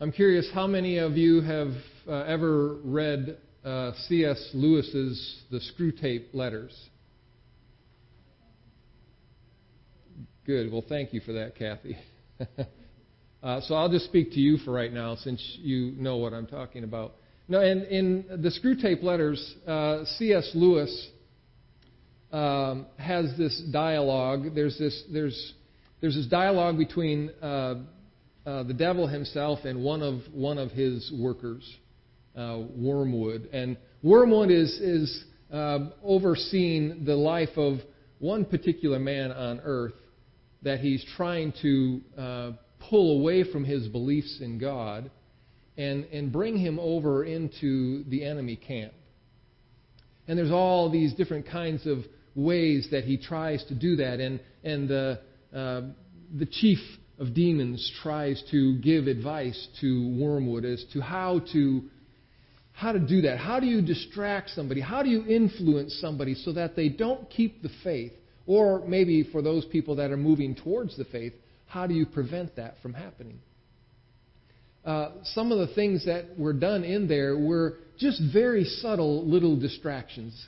I'm curious how many of you have uh, ever read uh, C.S. Lewis's The Screwtape Letters? Good. Well, thank you for that, Kathy. uh, so I'll just speak to you for right now since you know what I'm talking about. No, and in the Screwtape Letters, uh, C.S. Lewis um, has this dialogue. There's this, there's, there's this dialogue between uh, the devil himself and one of one of his workers, uh, Wormwood. And Wormwood is is uh, overseeing the life of one particular man on earth that he's trying to uh, pull away from his beliefs in God and and bring him over into the enemy camp. And there's all these different kinds of ways that he tries to do that, and and the uh, the chief of demons tries to give advice to Wormwood as to how to how to do that. How do you distract somebody? How do you influence somebody so that they don't keep the faith? Or maybe for those people that are moving towards the faith, how do you prevent that from happening? Uh, some of the things that were done in there were just very subtle little distractions.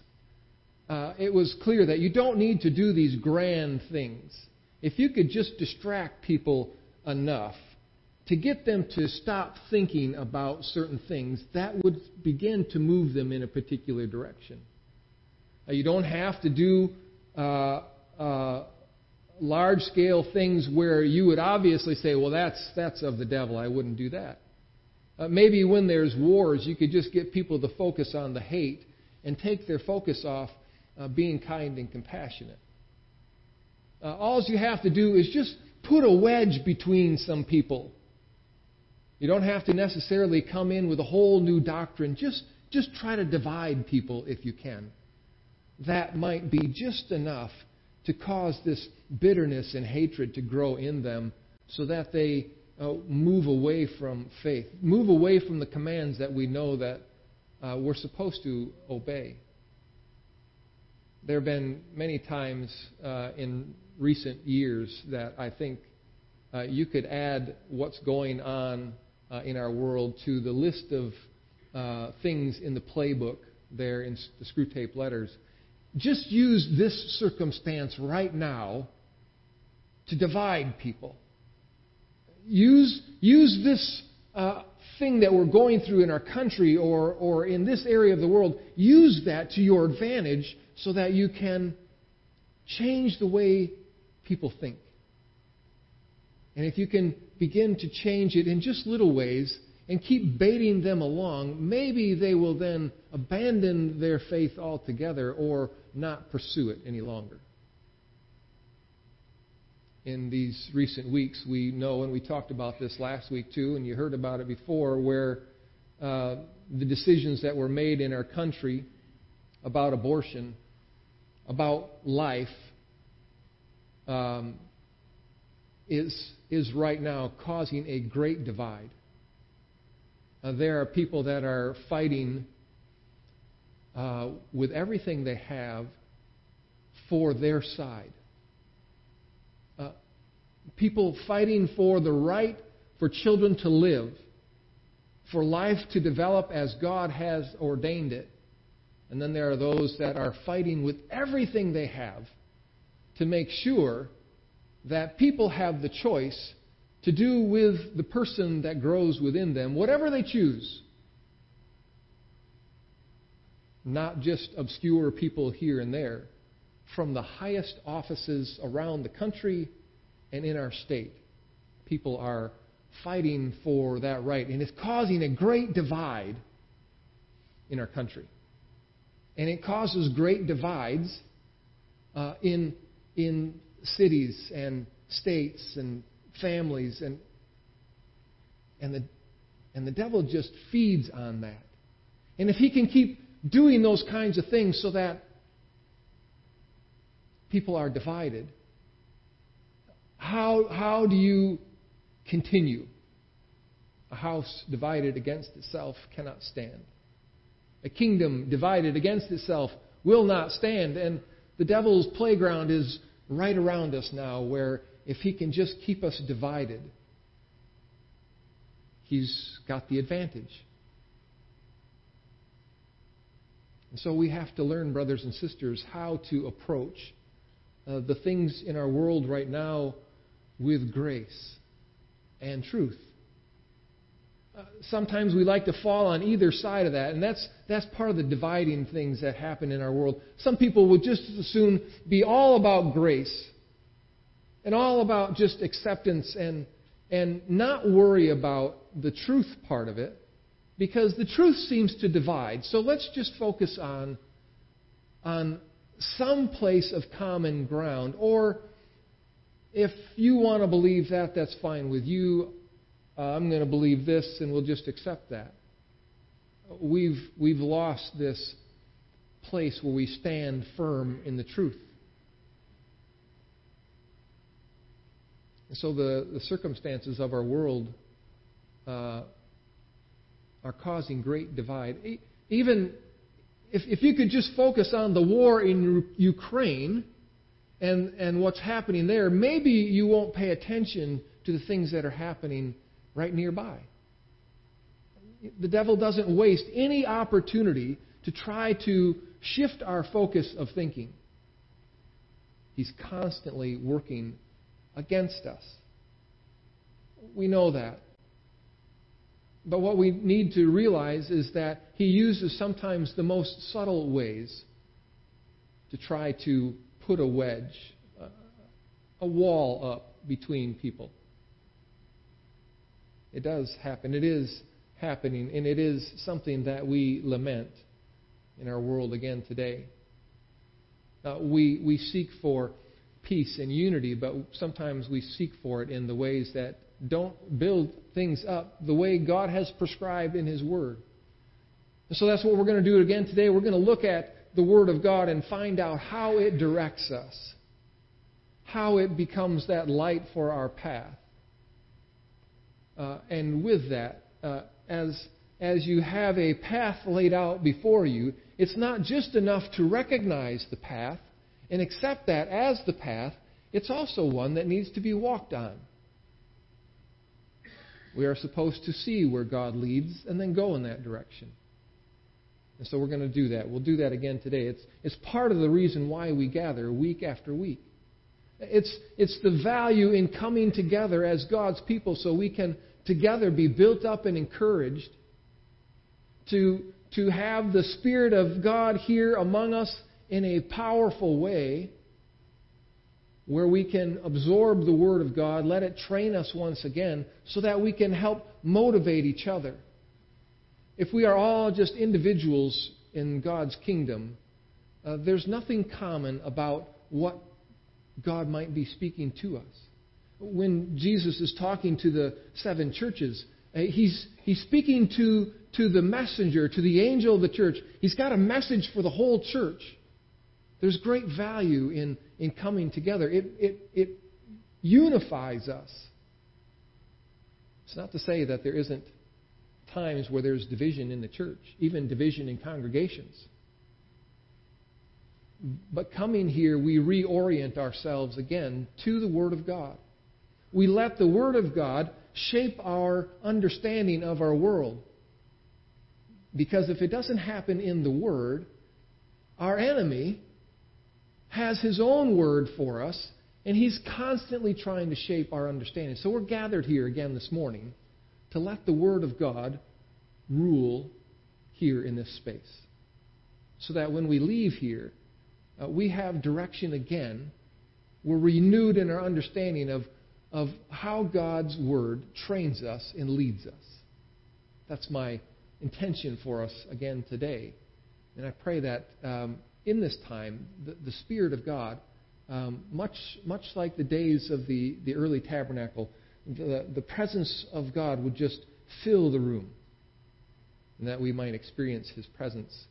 Uh, it was clear that you don't need to do these grand things. If you could just distract people enough to get them to stop thinking about certain things, that would begin to move them in a particular direction. Uh, you don't have to do uh, uh, large scale things where you would obviously say, well, that's, that's of the devil. I wouldn't do that. Uh, maybe when there's wars, you could just get people to focus on the hate and take their focus off uh, being kind and compassionate. Uh, all you have to do is just put a wedge between some people. You don't have to necessarily come in with a whole new doctrine. Just, just try to divide people if you can. That might be just enough to cause this bitterness and hatred to grow in them so that they uh, move away from faith, move away from the commands that we know that uh, we're supposed to obey. There have been many times uh, in recent years that I think uh, you could add what's going on uh, in our world to the list of uh, things in the playbook there in the Screwtape letters. Just use this circumstance right now to divide people. Use, use this uh, thing that we're going through in our country or, or in this area of the world, use that to your advantage so that you can change the way people think. And if you can begin to change it in just little ways and keep baiting them along, maybe they will then abandon their faith altogether or not pursue it any longer. In these recent weeks, we know, and we talked about this last week too, and you heard about it before, where uh, the decisions that were made in our country about abortion, about life, um, is, is right now causing a great divide. Uh, there are people that are fighting uh, with everything they have for their side. Uh, people fighting for the right for children to live, for life to develop as God has ordained it. And then there are those that are fighting with everything they have to make sure that people have the choice to do with the person that grows within them whatever they choose. Not just obscure people here and there, from the highest offices around the country and in our state. People are fighting for that right, and it's causing a great divide in our country. And it causes great divides uh, in in cities and states and families and and the and the devil just feeds on that. And if he can keep doing those kinds of things so that people are divided, how how do you continue? A house divided against itself cannot stand. A kingdom divided against itself will not stand. And the devil's playground is right around us now, where if he can just keep us divided, he's got the advantage. And so we have to learn, brothers and sisters, how to approach uh, the things in our world right now with grace and truth. Sometimes we like to fall on either side of that, and that's, that's part of the dividing things that happen in our world. Some people would just as soon be all about grace and all about just acceptance and, and not worry about the truth part of it because the truth seems to divide. So let's just focus on, on some place of common ground. Or if you want to believe that, that's fine with you. Uh, I'm going to believe this, and we'll just accept that. We've, we've lost this place where we stand firm in the truth. And so the, the circumstances of our world uh, are causing great divide. Even if, if you could just focus on the war in Ukraine and, and what's happening there, maybe you won't pay attention to the things that are happening right nearby. The devil doesn't waste any opportunity to try to shift our focus of thinking. He's constantly working against us. We know that. But what we need to realize is that he uses sometimes the most subtle ways to try to put a wedge, a wall up between people. It does happen. It is happening, and it is something that we lament in our world again today. Uh, we, we seek for peace and unity, but sometimes we seek for it in the ways that don't build things up the way God has prescribed in His Word. And so that's what we're going to do again today. We're going to look at the Word of God and find out how it directs us, how it becomes that light for our path. Uh, and with that, uh, as, as you have a path laid out before you, it's not just enough to recognize the path and accept that as the path, it's also one that needs to be walked on. We are supposed to see where God leads and then go in that direction. And so we're going to do that. We'll do that again today. It's, it's part of the reason why we gather week after week. It's, it's the value in coming together as God's people so we can together be built up and encouraged to, to have the Spirit of God here among us in a powerful way where we can absorb the Word of God, let it train us once again, so that we can help motivate each other. If we are all just individuals in God's kingdom, uh, there's nothing common about what God might be speaking to us. When Jesus is talking to the seven churches, uh, he's, he's speaking to, to the messenger, to the angel of the church. He's got a message for the whole church. There's great value in, in coming together. It, it, it unifies us. It's not to say that there isn't times where there's division in the church, even division in congregations. But coming here, we reorient ourselves again to the Word of God. We let the Word of God shape our understanding of our world. Because if it doesn't happen in the Word, our enemy has his own word for us, and he's constantly trying to shape our understanding. So we're gathered here again this morning to let the word of God rule here in this space. So that when we leave here, uh, we have direction again. We're renewed in our understanding of, of how God's word trains us and leads us. That's my intention for us again today. And I pray that um, in this time, the, the Spirit of God, um, much, much like the days of the, the early tabernacle, the, the presence of God would just fill the room, and that we might experience His presence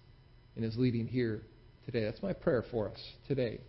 and His leading here today. That's my prayer for us today.